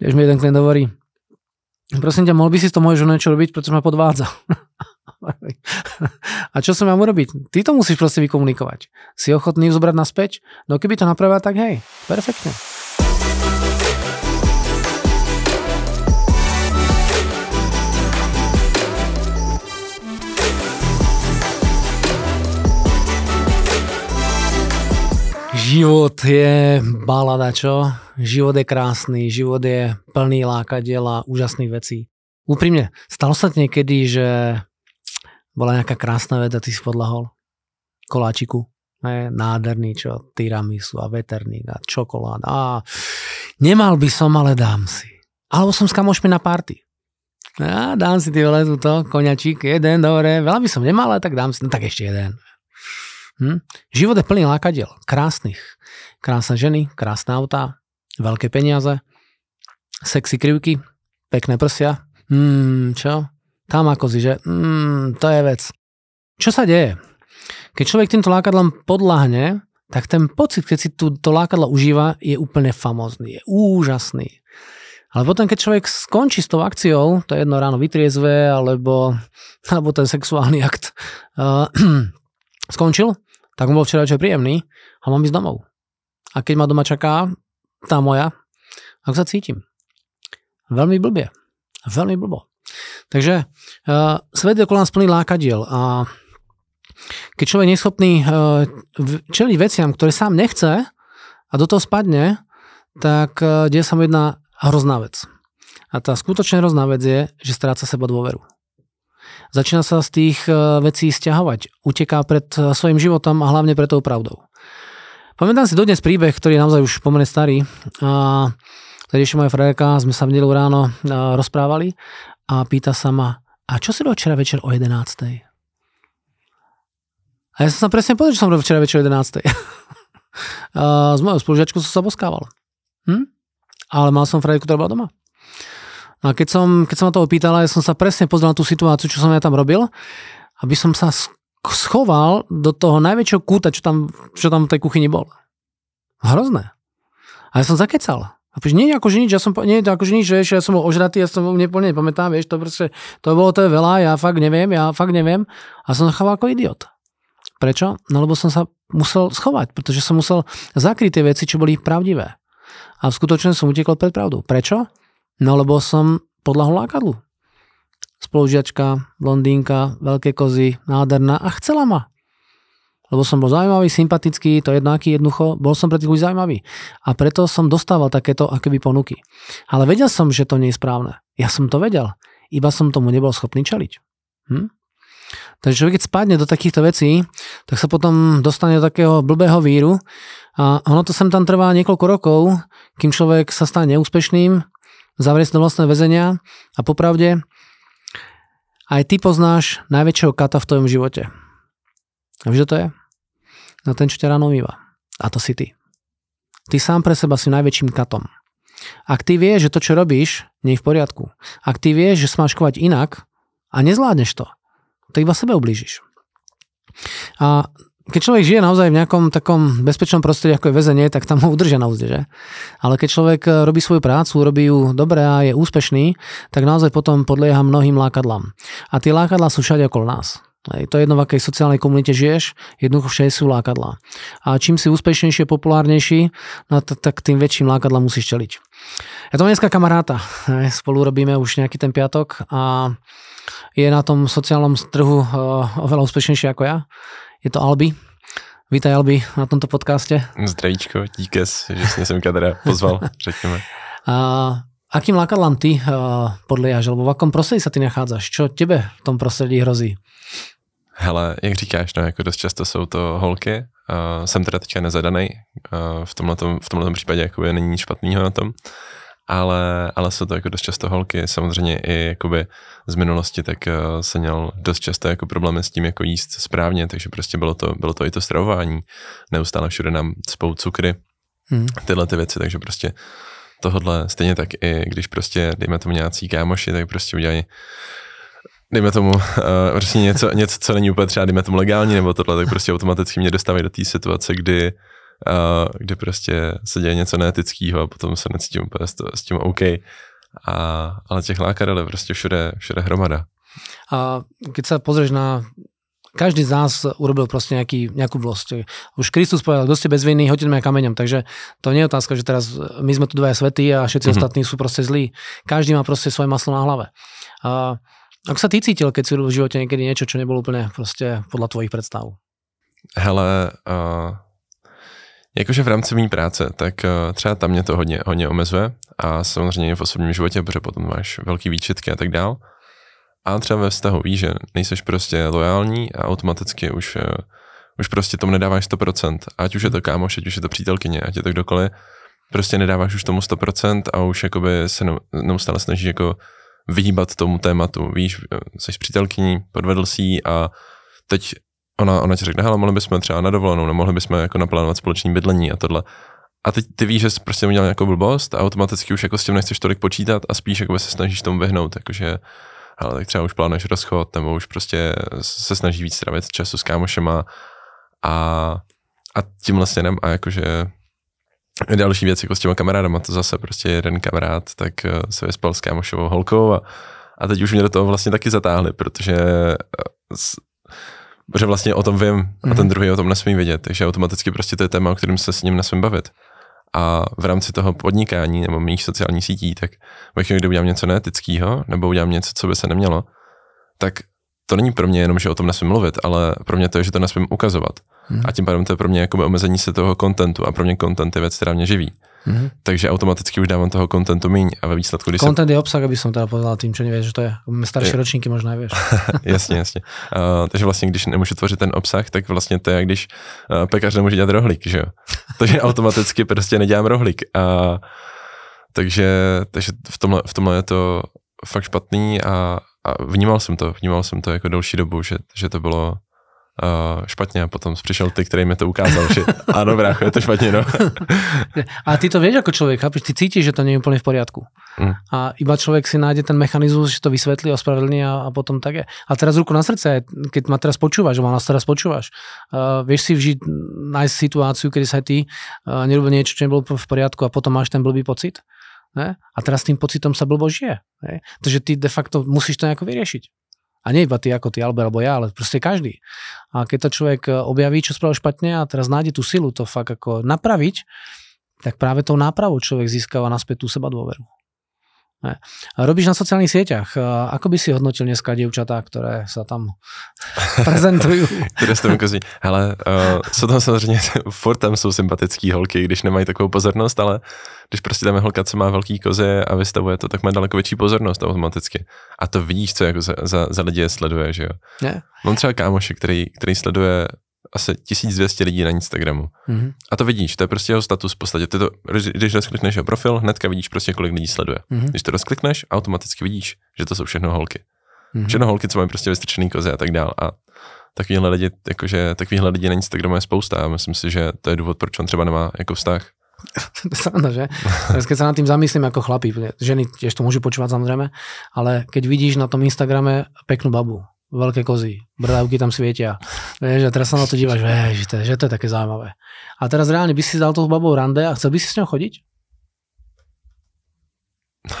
Tiež mi jeden klient hovorí, prosím ťa, mohol by si to môjho niečo robiť, pretože ma podvádza. A čo som mám urobiť? Ty to musíš proste vykomunikovať. Si ochotný ju zobrať naspäť? No keby to napravila, tak hej, perfektne. Život je balada, čo? Život je krásny, život je plný lákadiel a úžasných vecí. Úprimne, stalo sa niekedy, že bola nejaká krásna vec a ty si podlahol koláčiku. Je, nádherný, čo tiramisu a veterník a čokoláda. A nemal by som, ale dám si. Alebo som s kamošmi na party. A dám si ty vole túto, koňačík, jeden, dobre, veľa by som nemal, ale tak dám si, no tak ešte jeden. Hm? Život je plný lákadiel, krásnych. Krásne ženy, krásne autá, veľké peniaze, sexy krivky, pekné prsia. Hmm, čo? Tam ako si, že hmm, to je vec. Čo sa deje? Keď človek týmto lákadlom podľahne, tak ten pocit, keď si tú, to lákadlo užíva, je úplne famózny, je úžasný. Ale potom, keď človek skončí s tou akciou, to je jedno ráno vytriezve, alebo, alebo ten sexuálny akt uh, skončil, tak mu bol včera večer príjemný a mám ísť domov. A keď ma doma čaká tá moja, ako sa cítim? Veľmi blbie. Veľmi blbo. Takže uh, svet je okolo nás plný lákadiel a keď človek je neschopný uh, čeliť veciam, ktoré sám nechce a do toho spadne, tak uh, deje sa mu jedna hrozná vec. A tá skutočne hrozná vec je, že stráca seba dôveru začína sa z tých e, vecí stiahovať. Uteká pred svojim životom a hlavne pred tou pravdou. Pamätám si dodnes príbeh, ktorý je naozaj už pomerne starý. A tady ešte moja frajerka, sme sa v nedelu ráno e, rozprávali a pýta sa ma, a čo si robil včera večer o 11. A ja som sa presne povedal, že som robil včera večer o 11. a s mojou spolužiačkou som sa boskával. Hm? Ale mal som frajerku, ktorá bola doma. No a keď som, keď som ma to opýtala, ja som sa presne pozrel na tú situáciu, čo som ja tam robil, aby som sa schoval do toho najväčšieho kúta, čo tam, čo tam v tej kuchyni bol. Hrozné. A ja som zakecal. A píš, nie akože nič, ja som, nie akože nič, že ja som bol ožratý, ja som neplne nepamätám, vieš, to proste, to bolo to je veľa, ja fakt neviem, ja fakt neviem. A som choval ako idiot. Prečo? No lebo som sa musel schovať, pretože som musel zakryť tie veci, čo boli pravdivé. A v skutočnosti som utekol pred pravdou. Prečo? No lebo som podľahol lákadlu. Spolužiačka, blondínka, veľké kozy, nádherná a chcela ma. Lebo som bol zaujímavý, sympatický, to jedno aký jednoducho, bol som pre tých ľudí zaujímavý. A preto som dostával takéto akéby ponuky. Ale vedel som, že to nie je správne. Ja som to vedel. Iba som tomu nebol schopný čeliť. Hm? Takže keď spadne do takýchto vecí, tak sa potom dostane do takého blbého víru a ono to sem tam trvá niekoľko rokov, kým človek sa stane neúspešným, zavrie sa do vlastné väzenia a popravde aj ty poznáš najväčšieho kata v tvojom živote. A vieš, to je? No ten, čo ťa ráno umýva. A to si ty. Ty sám pre seba si najväčším katom. Ak ty vieš, že to, čo robíš, nie je v poriadku. Ak ty vieš, že sa máš kovať inak a nezvládneš to, to iba sebe ublížiš. A keď človek žije naozaj v nejakom takom bezpečnom prostredí, ako je väzenie, tak tam ho udržia na úzde, že? Ale keď človek eh, robí svoju prácu, robí ju dobre a je úspešný, tak naozaj potom podlieha mnohým lákadlám. A tie lákadlá sú všade okolo nás. Hej, to je jedno, v akej sociálnej komunite žiješ, jednoducho všade sú lákadlá. A čím si úspešnejší, populárnejší, no t- tak tým väčším lákadlám musíš čeliť. Ja to dneska kamaráta, spolu robíme už nejaký ten piatok a je na tom sociálnom trhu uh, oveľa úspešnejší ako ja je to Albi. Vítaj Albi na tomto podcaste. Zdravíčko, díkes, že si sem teda pozval, řekněme. A akým lákadlám ty uh, podliehaš, alebo v akom prostredí sa ty nachádzaš? Čo tebe v tom prostředí hrozí? Hele, jak říkáš, no jako dost často jsou to holky. Uh, jsem teda teďka nezadaný. Uh, v tomhle v tomhletom případě jakoby není nic špatného na tom ale, ale jsou to jako dost často holky, samozřejmě i jakoby z minulosti, tak uh, jsem měl dost často jako problémy s tím jako jíst správně, takže prostě bylo to, bylo to i to stravování, neustále všude nám spou cukry, hmm. tyhle ty věci, takže prostě tohle stejně tak i když prostě dejme tomu nějací kámoši, tak prostě udělají dejme tomu uh, prostě něco, něco, co není úplně třeba, dejme tomu legální nebo tohle, tak prostě automaticky mě dostávají do té situace, kdy a, kde prostě se děje něco neetického a potom se necítím úplně s, s tím OK. A, ale těch lákadel je prostě všude, všude hromada. A keď sa pozrieš na každý z nás urobil proste nejaký, nejakú vlosť. Už Kristus povedal, kto ste bez viny, hoďte ma kameňom. Takže to nie je otázka, že teraz my sme tu dvaja svety a všetci mm-hmm. ostatní sú proste zlí. Každý má proste svoje maslo na hlave. A ako sa ty cítil, keď si v živote niekedy niečo, čo nebolo úplne proste podľa tvojich predstav? Hele, uh, jakože v rámci mý práce, tak uh, třeba tam mě to hodně, hodně omezuje a samozřejmě v osobním životě, protože potom máš velký výčitky a tak dál. A třeba ve vztahu víš, že nejseš prostě lojální a automaticky už, uh, už prostě tomu nedáváš 100%. Ať už je to kámoš, ať už je to přítelkyně, ať je to kdokoliv, prostě nedáváš už tomu 100% a už jakoby se neustále snažíš jako vyhýbat tomu tématu. Víš, jsi přítelkyní, podvedl si a teď ona, ona ti řekne, hele, mohli bychom třeba na dovolenou, nemohli bychom jako naplánovat společný bydlení a tohle. A teď ty víš, že jsi prostě udělal nějakou blbost a automaticky už jako s tím nechceš tolik počítat a spíš jako se snažíš tomu vyhnout, jakože ale tak třeba už plánuješ rozchod, nebo už prostě se snaží víc trávit času s kámošema a, a vlastně nem, a jakože další věc jako s těma kamarádama, to zase prostě jeden kamarád, tak eh, se vyspal s kámošovou holkou a, a teď už mě do toho vlastně taky zatáhli, protože protože vlastně o tom vím a ten mhm. druhý o tom nesmí vědět, takže automaticky prostě to je téma, o kterém se s ním nesmím bavit. A v rámci toho podnikání nebo mých sociálních sítí, tak ve chvíli, kdy udělám něco neetického nebo udělám něco, co by se nemělo, tak to není pro mě jenom, že o tom nesmím mluvit, ale pro mě to je, že to nesmím ukazovat. Hmm. A tím pádem to je pro mě jako omezení se toho kontentu a pro mě kontent je věc, která mě živí. Hmm. Takže automaticky už dávám toho kontentu míň a ve výsledku, když Content se... je obsah, aby som teda povedal tým, čo nevieš, že to je. Starší je. ročníky možná vieš. jasně, jasně. Uh, takže vlastně, když nemůžu tvořit ten obsah, tak vlastně to je, jak když uh, pekař nemůže dělat rohlík, že jo. takže automaticky prostě nedělám rohlík. Uh, takže, takže v, tomhle, v tomhle je to fakt špatný a, a vnímal jsem to, vnímal jsem to jako delší dobu, že, že to bylo uh, špatně a potom přišel ty, který mi to ukázal, že ano, brácho, je to špatně, no. a ty to vieš ako človek, chápeš? Ty cítiš, že to nie je úplne v poriadku. Mm. A iba človek si nájde ten mechanizmus, že to vysvetlí, ospravedlní a, a potom tak je. A teraz ruku na srdce, keď ma teraz počúvaš, že ma nás teraz počúvaš, uh, vieš si vžiť, nájsť situáciu, kedy sa ty uh, nerobil niečo, čo nebolo v poriadku a potom máš ten blbý pocit? Ne? A teraz tým pocitom sa blbo žije. Ne? Takže ty de facto musíš to nejako vyriešiť. A nie iba ty ako ty, Albert, alebo ja, ale proste každý. A keď to človek e, objaví, čo spravil špatne a teraz nájde tú silu to fakt ako napraviť, tak práve tou nápravou človek získava naspäť tú seba dôveru. Ne. Robíš na sociálnych sieťach. Ako by si hodnotil dneska dievčatá, ktoré sa tam prezentujú? Které s tom ukazí. Hele, uh, jsou tam samozřejmě, furt tam jsou sympatický holky, když nemají takovou pozornost, ale když prostě tam je holka, co má velký koze a vystavuje to, tak má daleko větší pozornost automaticky. A to vidíš, co jako za, za, za lidi sleduje, že jo? Ne. Mám třeba kámoše, který, který sleduje asi 1200 lidí na Instagramu. Mm-hmm. A to vidíš, to je prostě jeho status v podstatě. Ty to, když rozklikneš jeho profil, hnedka vidíš prostě, kolik lidí sleduje. Mm-hmm. Když to rozklikneš, automaticky vidíš, že to jsou všechno holky. Mm-hmm. Všechno holky, co mají prostě vystrčený kozy a tak dál. A takovýhle lidi, jakože takovýhle lidi na Instagramu je spousta a myslím si, že to je důvod, proč on třeba nemá jako vztah. Sranda, že? Keď sa nad tým zamyslím ako chlapí, ženy tiež to môžu počúvať samozrejme, ale keď vidíš na tom Instagrame peknú babu, veľké kozy, bradavky tam svietia. Vieš, a teraz sa na to dívaš, vieš, že to, že to je také zaujímavé. A teraz reálne by si dal tou babou rande a chcel by si s ňou chodiť?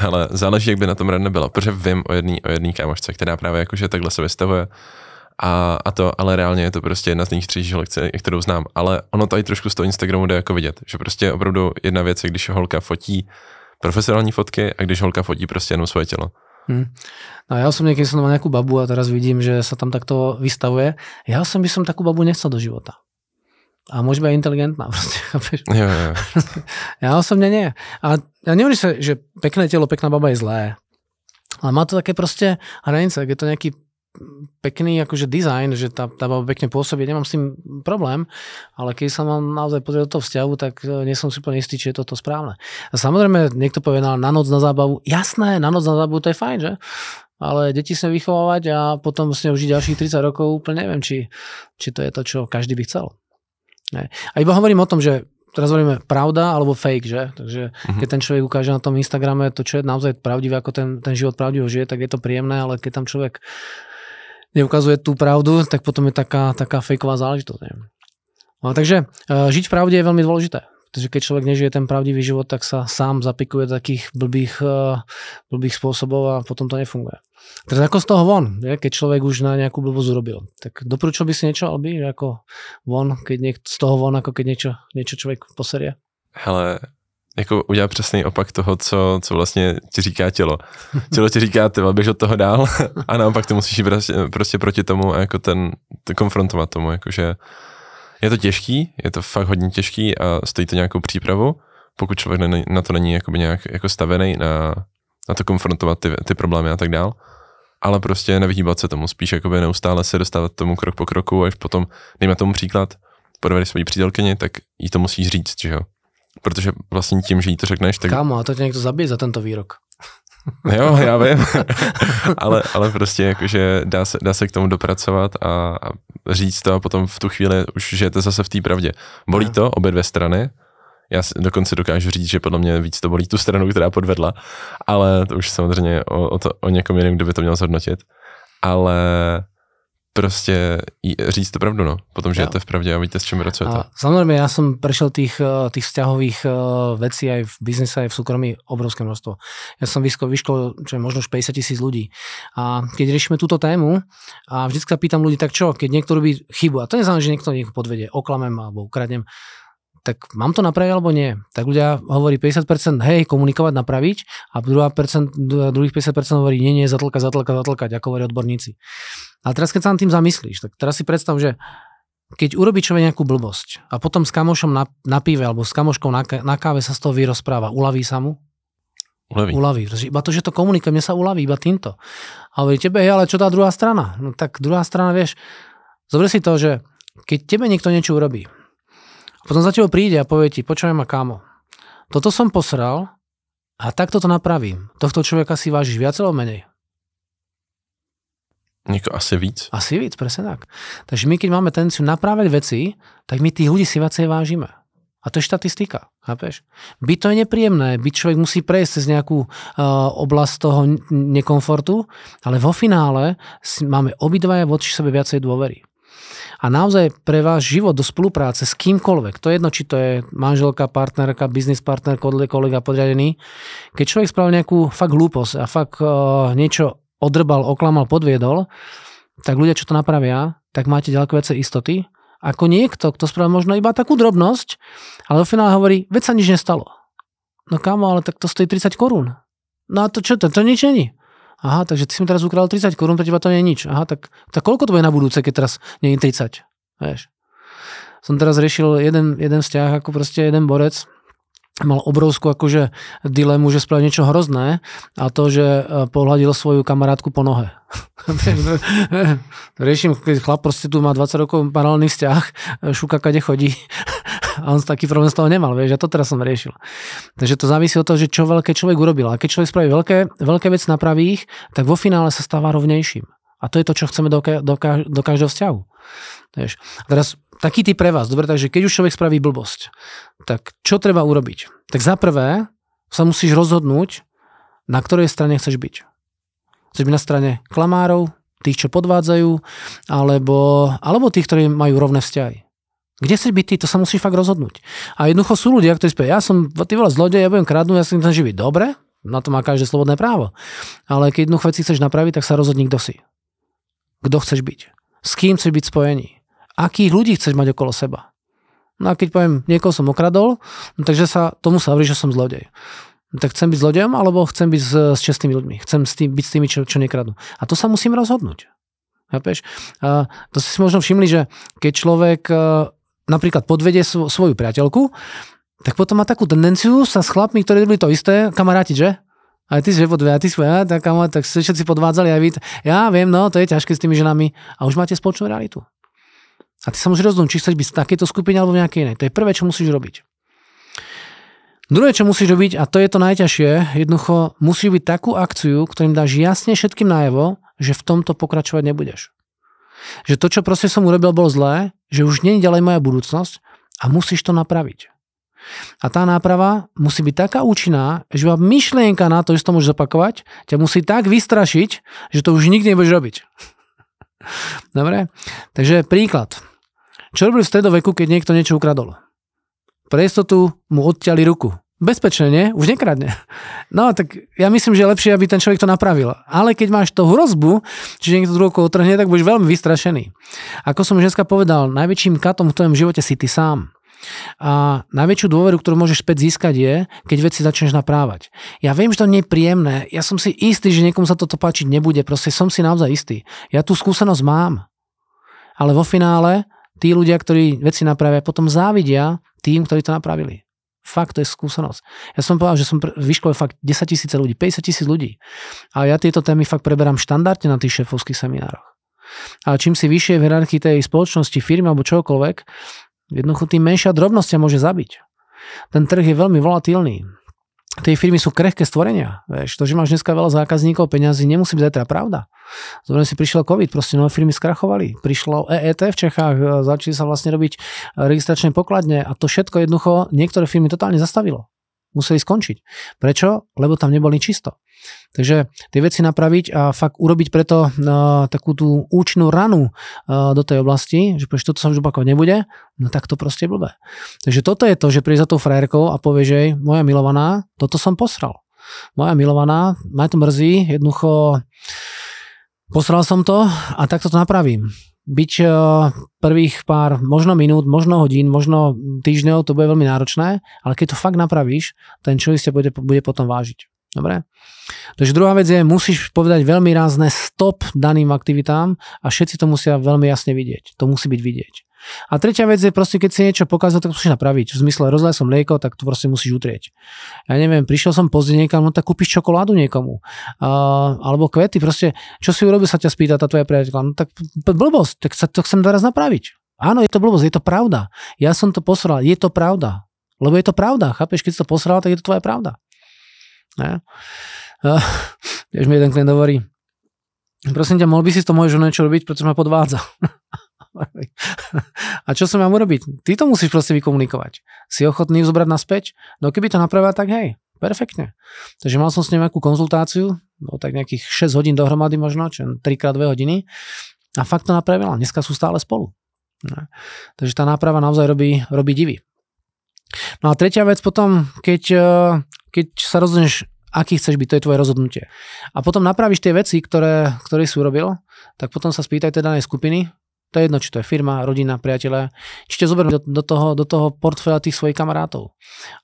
Ale záleží, jak by na tom rande bylo, protože vím o jedné o jedný kámošce, která právě jakože takhle se vystavuje a, a to, ale reálně je to prostě jedna z nejstřejších lekcí, kterou znám. Ale ono to i trošku z toho Instagramu jde jako vidět, že prostě opravdu jedna věc je, když holka fotí profesionální fotky a když holka fotí prostě jenom svoje tělo. Hmm. No ja som niekedy som mal nejakú babu a teraz vidím, že sa tam takto vystavuje. Ja som by som takú babu nechcel do života. A môže byť inteligentná. Proste, jo, jo. ja osobne nie. A ja nehovorím sa, že pekné telo, pekná baba je zlé. Ale má to také proste hranice, je to nejaký pekný akože dizajn, že tá, tá baba pekne pôsobí, nemám s tým problém, ale keď sa mám naozaj pozrieť do toho vzťahu, tak e, nie som si úplne istý, či je toto správne. A samozrejme, niekto povie na, na noc na zábavu, jasné, na noc na zábavu to je fajn, že? Ale deti sa vychovávať a potom s ňou žiť ďalších 30 rokov, úplne neviem, či, či to je to, čo každý by chcel. Ne. A iba hovorím o tom, že teraz hovoríme pravda alebo fake, že? Takže uh-huh. keď ten človek ukáže na tom Instagrame to, čo je naozaj pravdivé, ako ten, ten život pravdivo žije, tak je to príjemné, ale keď tam človek neukazuje tú pravdu, tak potom je taká, taká fejková záležitosť. Neviem. No, takže uh, žiť v pravde je veľmi dôležité. Takže keď človek nežije ten pravdivý život, tak sa sám zapikuje do takých blbých, uh, blbých spôsobov a potom to nefunguje. Teraz ako z toho von, je, keď človek už na nejakú blbosť urobil. Tak doporučil by si niečo, Albi, ako von, keď niek- z toho von, ako keď niečo, niečo člověk poserie? Hele, jako udělá přesný opak toho, co, co vlastně ti říká tělo. Tělo ti říká, ty běž od toho dál a naopak ty musíš prostě, prostě proti tomu a jako ten, ten konfrontovat tomu, jakože je to těžký, je to fakt hodně těžký a stojí to nějakou přípravu, pokud člověk na to není jakoby nějak jako stavený na, na to konfrontovat ty, ty problémy a tak dál. Ale prostě nevyhýbat se tomu, spíš jakoby neustále se dostávat tomu krok po kroku, až potom, dejme tomu příklad, podvedeš svoji přítelkyni, tak jí to musíš říct, že jo. Protože vlastně tím, že jí to řekneš, tak... Kámo, a to tě někdo zabije za tento výrok. Jo, já vím, ale, ale prostě jakože dá se, dá se k tomu dopracovat a, a říct to a potom v tu chvíli už žijete zase v té pravdě. Bolí to obě dvě strany, já si dokonce dokážu říct, že podle mě víc to bolí tu stranu, která podvedla, ale to už samozřejmě o, o, to, o někom jiném, kdo by to měl zhodnotit. Ale prostě říct to pravdu, no. Potom žijete v pravde a víte, s čím pracujete. A samozrejme, ja som prešiel tých, eh, tých vzťahových eh, vecí aj v biznise, aj v súkromí obrovské množstvo. Ja som vyškol, vyškol čo je možno už 50 tisíc ľudí. A keď riešime túto tému a vždycky pýtam ľudí, tak čo, keď niekto robí chybu, a to neznamená, že niekto niekoho podvedie, oklamem alebo ukradnem, tak mám to napraviť alebo nie? Tak ľudia hovorí 50% hej, komunikovať, napraviť a druhá percent, druhých 50% hovorí nie, nie, zatlkať, zatlkať, zatlkať, ako hovorí odborníci. A teraz keď sa nad tým zamyslíš, tak teraz si predstav, že keď urobí človek nejakú blbosť a potom s kamošom na, na pive alebo s kamoškou na, na káve sa z toho vyrozpráva, uľaví sa mu? Uľaví. Uľaví. Iba to, že to komunikuje, mne sa uľaví iba týmto. A hovorí tebe, ale čo tá druhá strana? No tak druhá strana, vieš, zobre si to, že keď tebe niekto niečo urobí, potom za tebou príde a povie ti, počujem ma kámo, toto som posral a takto to napravím. Tohto človeka si vážiš viac alebo menej? Nieko asi víc. Asi víc, presne tak. Takže my, keď máme tendenciu naprávať veci, tak my tých ľudí si viacej vážime. A to je štatistika, chápeš? Byť to je nepríjemné, byť človek musí prejsť cez nejakú uh, oblasť toho nekomfortu, ale vo finále máme obidvaja voči sebe viacej dôvery a naozaj pre váš život do spolupráce s kýmkoľvek, to je jedno, či to je manželka, partnerka, biznis partner, kolega podriadený, keď človek spravil nejakú fakt hlúposť a fakt uh, niečo odrbal, oklamal, podviedol, tak ľudia, čo to napravia, tak máte ďaleko viacej istoty, ako niekto, kto spravil možno iba takú drobnosť, ale vo finále hovorí, veď sa nič nestalo. No kámo, ale tak to stojí 30 korún. No a to čo, to, to nič není. Aha, takže ty si mi teraz ukradol 30 korún, pre teba to nie je nič. Aha, tak, tak koľko to bude na budúce, keď teraz nie je 30? Vieš. Som teraz riešil jeden, jeden vzťah, ako proste jeden borec, mal obrovskú akože dilemu, že spravil niečo hrozné a to, že e, pohľadil svoju kamarátku po nohe. Riešim, keď chlap proste tu má 20 rokov paralelný vzťah, šúka kade chodí a on taký problém z toho nemal, vieš, a to teraz som riešil. Takže to závisí od toho, že čo veľké človek urobil. A keď človek spraví veľké, veľké vec napraví ich, tak vo finále sa stáva rovnejším. A to je to, čo chceme do, do, do každého vzťahu. Vieš. A teraz taký ty pre vás, dobre, takže keď už človek spraví blbosť, tak čo treba urobiť? Tak za prvé sa musíš rozhodnúť, na ktorej strane chceš byť. Chceš byť na strane klamárov, tých, čo podvádzajú, alebo, alebo tých, ktorí majú rovné vzťahy. Kde chceš byť ty, to sa musíš fakt rozhodnúť. A jednoducho sú ľudia, ktorí spia, ja som, ty vole zlodej, ja budem kradnúť, ja si chcem živiť. Dobre, na to má každé slobodné právo. Ale keď jednu veci chceš napraviť, tak sa rozhodni, kto si. Kto chceš byť. S kým chceš byť spojený. Akých ľudí chceš mať okolo seba. No a keď poviem, niekoho som okradol, no takže sa tomu sa hovorí, že som zlodej. No tak chcem byť zlodejom, alebo chcem byť s, s čestnými ľuďmi. Chcem s tým, byť s tými, čo, čo nekradnú. A to sa musím rozhodnúť. Chápeš? A to si možno všimli, že keď človek napríklad podvedie svoju priateľku, tak potom má takú tendenciu sa s chlapmi, ktorí robili to isté, kamaráti, že? Aj ty si podvedie, a ty si ja, tak, tak všetci podvádzali aj vy. Ja viem, no, to je ťažké s tými ženami. A už máte spoločnú realitu. A ty sa musíš rozhodnúť, či chceš byť v takejto skupine alebo v nejakej inej. To je prvé, čo musíš robiť. Druhé, čo musíš robiť, a to je to najťažšie, jednoducho musíš byť takú akciu, ktorým dáš jasne všetkým najavo, že v tomto pokračovať nebudeš. Že to, čo proste som urobil, bolo zlé, že už nie je ďalej moja budúcnosť a musíš to napraviť. A tá náprava musí byť taká účinná, že vám myšlienka na to, že to môžeš zopakovať, ťa musí tak vystrašiť, že to už nikdy nebudeš robiť. Dobre? Takže príklad. Čo robili v stredoveku, keď niekto niečo ukradol? Pre istotu mu odťali ruku. Bezpečne, nie? Už nekradne. No, tak ja myslím, že je lepšie, aby ten človek to napravil. Ale keď máš to hrozbu, že niekto druhú otrhne, tak budeš veľmi vystrašený. Ako som dneska povedal, najväčším katom v tvojom živote si ty sám. A najväčšiu dôveru, ktorú môžeš späť získať je, keď veci začneš naprávať. Ja viem, že to nie je príjemné, ja som si istý, že niekomu sa toto páčiť nebude, proste som si naozaj istý. Ja tú skúsenosť mám. Ale vo finále tí ľudia, ktorí veci napravia, potom závidia tým, ktorí to napravili. Fakt, to je skúsenosť. Ja som povedal, že som vyškolil fakt 10 tisíce ľudí, 50 tisíc ľudí. A ja tieto témy fakt preberám štandardne na tých šéfovských seminároch. A čím si vyššie v hierarchii tej spoločnosti, firmy alebo čokoľvek, Jednoducho tým menšia drobnosť ťa môže zabiť. Ten trh je veľmi volatilný. Tie firmy sú krehké stvorenia. Vieš, to, že máš dneska veľa zákazníkov, peňazí, nemusí byť zajtra pravda. Zoberiem si, prišiel COVID, proste nové firmy skrachovali. Prišlo EET v Čechách, e, začali sa vlastne robiť registračné pokladne a to všetko jednoducho niektoré firmy totálne zastavilo museli skončiť. Prečo? Lebo tam neboli čisto. Takže tie veci napraviť a fakt urobiť preto uh, takú tú účinnú ranu uh, do tej oblasti, že povieš, toto sa už opakovať nebude, no tak to proste je blbé. Takže toto je to, že príde za tou frajerkou a povie, že moja milovaná, toto som posral. Moja milovaná, ma to mrzí, jednoducho posral som to a takto to napravím byť eh, prvých pár, možno minút, možno hodín, možno týždňov, to bude veľmi náročné, ale keď to fakt napravíš, ten človek sa bude, bude potom vážiť. Dobre? Takže druhá vec je, musíš povedať veľmi rázne stop daným aktivitám a všetci to musia veľmi jasne vidieť. To musí byť vidieť. A tretia vec je proste, keď si niečo pokazal, tak musíš napraviť. V zmysle rozlej som mlieko, tak to proste musíš utrieť. Ja neviem, prišiel som pozde niekam, no tak kúpiš čokoládu niekomu. Uh, alebo kvety, proste, čo si urobil, sa ťa spýta tá tvoja priateľka. No tak blbosť, tak sa to chcem teraz napraviť. Áno, je to blbosť, je to pravda. Ja som to posral, je to pravda. Lebo je to pravda, chápeš, keď si to posral, tak je to tvoja pravda. Ne? Uh, mi jeden klient hovorí, prosím ťa, mohol by si to môj niečo robiť, pretože ma podvádza. A čo som mám urobiť? Ty to musíš proste vykomunikovať. Si ochotný zobrať naspäť? No keby to napravia, tak hej, perfektne. Takže mal som s ním nejakú konzultáciu, no tak nejakých 6 hodín dohromady možno, čo 3 x 2 hodiny. A fakt to napravila. Dneska sú stále spolu. Takže tá náprava naozaj robí, robí divy. No a tretia vec potom, keď, eh, keď sa rozhodneš, aký chceš byť, to je tvoje rozhodnutie. A potom napravíš tie veci, ktoré, ktoré si urobil, tak potom sa spýtaj tej danej skupiny, to je jedno, či to je firma, rodina, priateľe. Či ťa zoberú do, do, toho, do toho portfólia tých svojich kamarátov.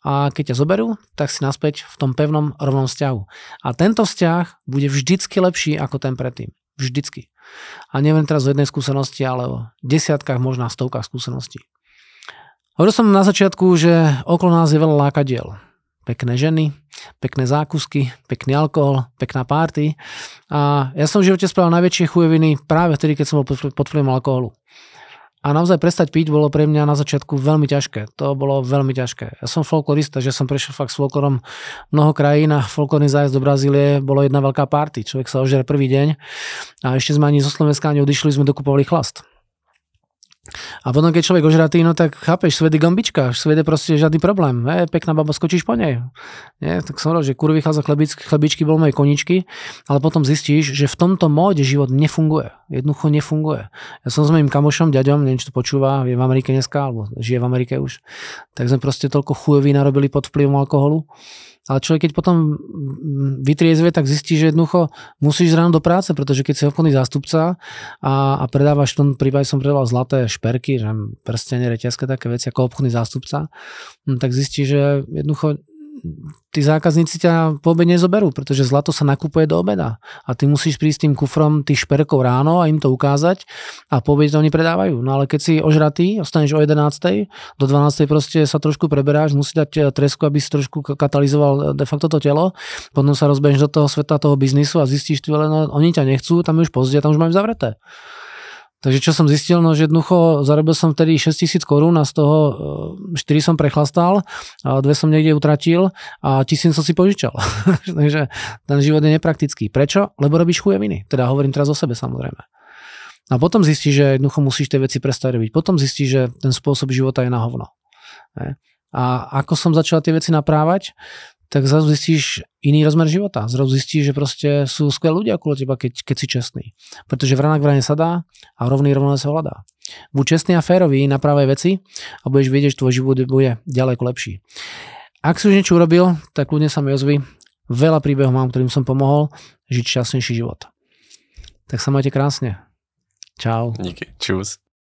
A keď ťa zoberú, tak si naspäť v tom pevnom rovnom vzťahu. A tento vzťah bude vždycky lepší ako ten predtým. Vždycky. A neviem teraz o jednej skúsenosti, ale o desiatkách, možná stovkách skúseností. Hovoril som na začiatku, že okolo nás je veľa lákadiel pekné ženy, pekné zákusky, pekný alkohol, pekná párty. A ja som v živote spravil najväčšie chujoviny práve vtedy, keď som bol pod vplyvom alkoholu. A naozaj prestať piť bolo pre mňa na začiatku veľmi ťažké. To bolo veľmi ťažké. Ja som folklorista, že som prešiel fakt s folklorom mnoho krajín a folklorný zájazd do Brazílie bolo jedna veľká party. Človek sa ožere prvý deň a ešte sme ani zo Slovenska neodišli, sme dokupovali chlast. A potom, keď človek ožratý, no tak chápeš, svet je gombička, svet je proste žiadny problém. E, pekná baba, skočíš po nej. Nie? Tak som hovoril, že kurvy chádza chlebičky, chlebičky bol moje koničky, ale potom zistíš, že v tomto móde život nefunguje. Jednoducho nefunguje. Ja som s mojím kamošom, ďaďom, neviem, či to počúva, je v Amerike dneska, alebo žije v Amerike už. Tak sme proste toľko chujoví narobili pod vplyvom alkoholu ale človek, keď potom vytriezve, tak zistí, že jednoducho musíš ráno do práce, pretože keď si obchodný zástupca a, a predávaš, v tom prípade som predával zlaté šperky, že prstenie, reťazke, také veci ako obchodný zástupca, hm, tak zistí, že jednoducho tí zákazníci ťa po obede nezoberú, pretože zlato sa nakupuje do obeda a ty musíš prísť tým kufrom tých šperkov ráno a im to ukázať a po obede to oni predávajú. No ale keď si ožratý, ostaneš o 11. do 12. proste sa trošku preberáš, musí dať eh, tresku, aby si trošku katalizoval eh, de facto to telo, potom sa rozbehneš do toho sveta toho biznisu a zistíš, že no, oni ťa nechcú, tam už pozde, tam už majú zavreté. Takže čo som zistil, no že jednoducho zarobil som vtedy 6 tisíc korún a z toho 4 e, som prechlastal, a dve som niekde utratil a tisíc som si požičal. Takže ten život je nepraktický. Prečo? Lebo robíš chujeviny. Teda hovorím teraz o sebe samozrejme. A potom zistíš, že jednoducho musíš tie veci prestať robiť. Potom zistíš, že ten spôsob života je na hovno. A ako som začal tie veci naprávať, tak zrazu zistíš iný rozmer života. Zrazu zistíš, že proste sú skvelí ľudia okolo teba, keď, keď si čestný. Pretože v ranách v rane sa a rovný rovno sa hľadá. Buď čestný a férový, napravaj veci a budeš vedieť, že tvoj život bude ďaleko lepší. Ak si už niečo urobil, tak ľudne sa mi ozvi. Veľa príbehov mám, ktorým som pomohol žiť šťastnejší život. Tak sa majte krásne. Čau. Díky. Čus.